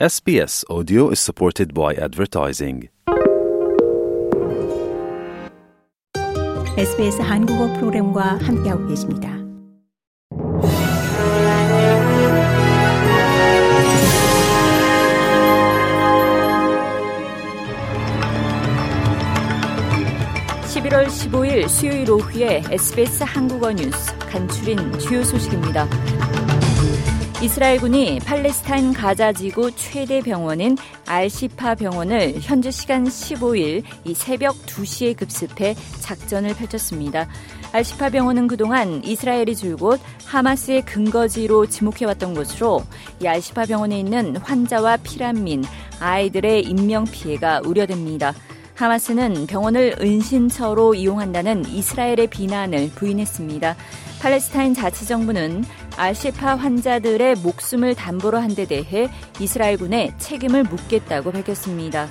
SBS Audio is supported by advertising. SBS 한국어 프로그램과 함께하고 계십니다. (11월 15일) 수요일 오후에 SBS 한국어 뉴스 간추린 주요 소식입니다. 이스라엘군이 팔레스타인 가자 지구 최대 병원인 알시파 병원을 현지 시간 15일 이 새벽 2시에 급습해 작전을 펼쳤습니다. 알시파 병원은 그동안 이스라엘이 줄곧 하마스의 근거지로 지목해왔던 것으로 이 알시파 병원에 있는 환자와 피란민, 아이들의 인명 피해가 우려됩니다. 하마스는 병원을 은신처로 이용한다는 이스라엘의 비난을 부인했습니다. 팔레스타인 자치정부는 알시파 환자들의 목숨을 담보로 한 데 대해 이스라엘군에 책임을 묻겠다고 밝혔습니다.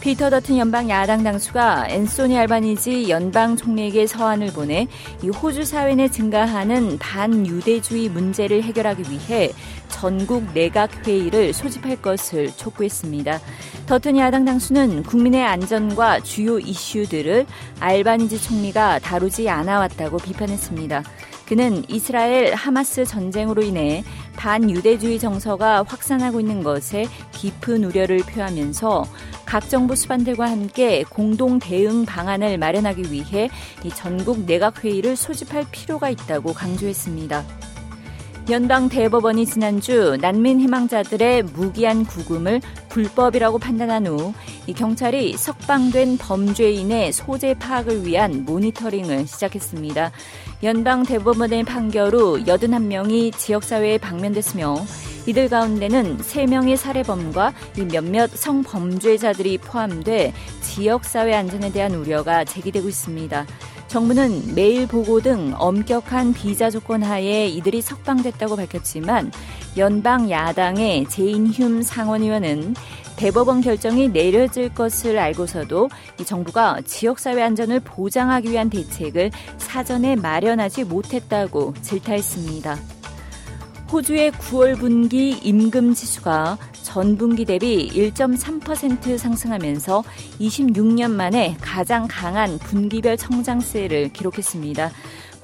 피터 더튼 연방 야당 당수가 앤소니 알바니지 연방 총리에게 서한을 보내 이 호주 사회 내 증가하는 반유대주의 문제를 해결하기 위해 전국 내각 회의를 소집할 것을 촉구했습니다. 더튼 야당 당수는 국민의 안전과 주요 이슈들을 알바니지 총리가 다루지 않아왔다고 비판했습니다. 그는 이스라엘 하마스 전쟁으로 인해 반유대주의 정서가 확산하고 있는 것에 깊은 우려를 표하면서 각 정부 수반들과 함께 공동 대응 방안을 마련하기 위해 전국 내각회의를 소집할 필요가 있다고 강조했습니다. 연방 대법원이 지난주 난민 희망자들의 무기한 구금을 불법이라고 판단한 후 경찰이 석방된 범죄인의 소재 파악을 위한 모니터링을 시작했습니다. 연방 대법원의 판결 후 81명이 지역사회에 방면됐으며 이들 가운데는 3명의 살해범과 몇몇 성범죄자들이 포함돼 지역사회 안전에 대한 우려가 제기되고 있습니다. 정부는 매일 보고 등 엄격한 비자 조건 하에 이들이 석방됐다고 밝혔지만 연방 야당의 제인 휴 상원의원은 대법원 결정이 내려질 것을 알고서도 이 정부가 지역사회 안전을 보장하기 위한 대책을 사전에 마련하지 못했다고 질타했습니다. 호주의 9월 분기 임금 지수가 전 분기 대비 1.3% 상승하면서 26년 만에 가장 강한 분기별 성장세를 기록했습니다.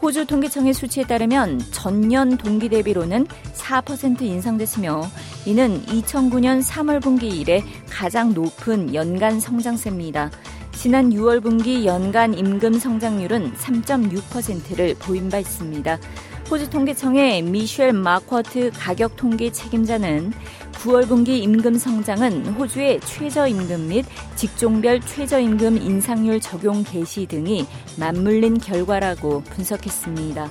호주 통계청의 수치에 따르면 전년 동기 대비로는 4% 인상됐으며 이는 2009년 3월 분기 이래 가장 높은 연간 성장세입니다. 지난 6월 분기 연간 임금 성장률은 3.6%를 보인 바 있습니다. 호주 통계청의 미셸 마쿼트 가격 통계 책임자는 9월 분기 임금 성장은 호주의 최저임금 및 직종별 최저임금 인상률 적용 개시 등이 맞물린 결과라고 분석했습니다.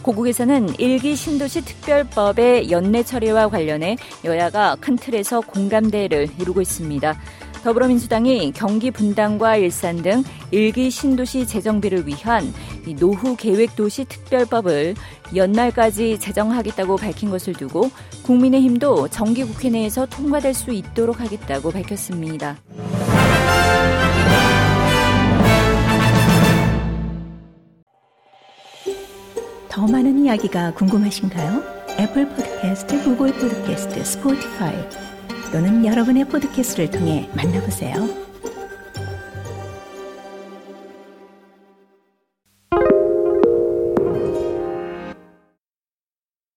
고국에서는 일기 신도시 특별법의 연내 처리와 관련해 여야가 큰 틀에서 공감대를 이루고 있습니다. 더불어민주당이 경기 분당과 일산 등 일기 신도시 재정비를 위한 노후 계획 도시 특별법을 연말까지 제정하겠다고 밝힌 것을 두고 국민의힘도 정기국회 내에서 통과될 수 있도록 하겠다고 밝혔습니다. 더 많은 이야기가 궁금하신가요? 애플 포드캐스트, 구글 포드캐스트, 스포티파이 또는 여러분의 포드캐스트를 통해 만나보세요.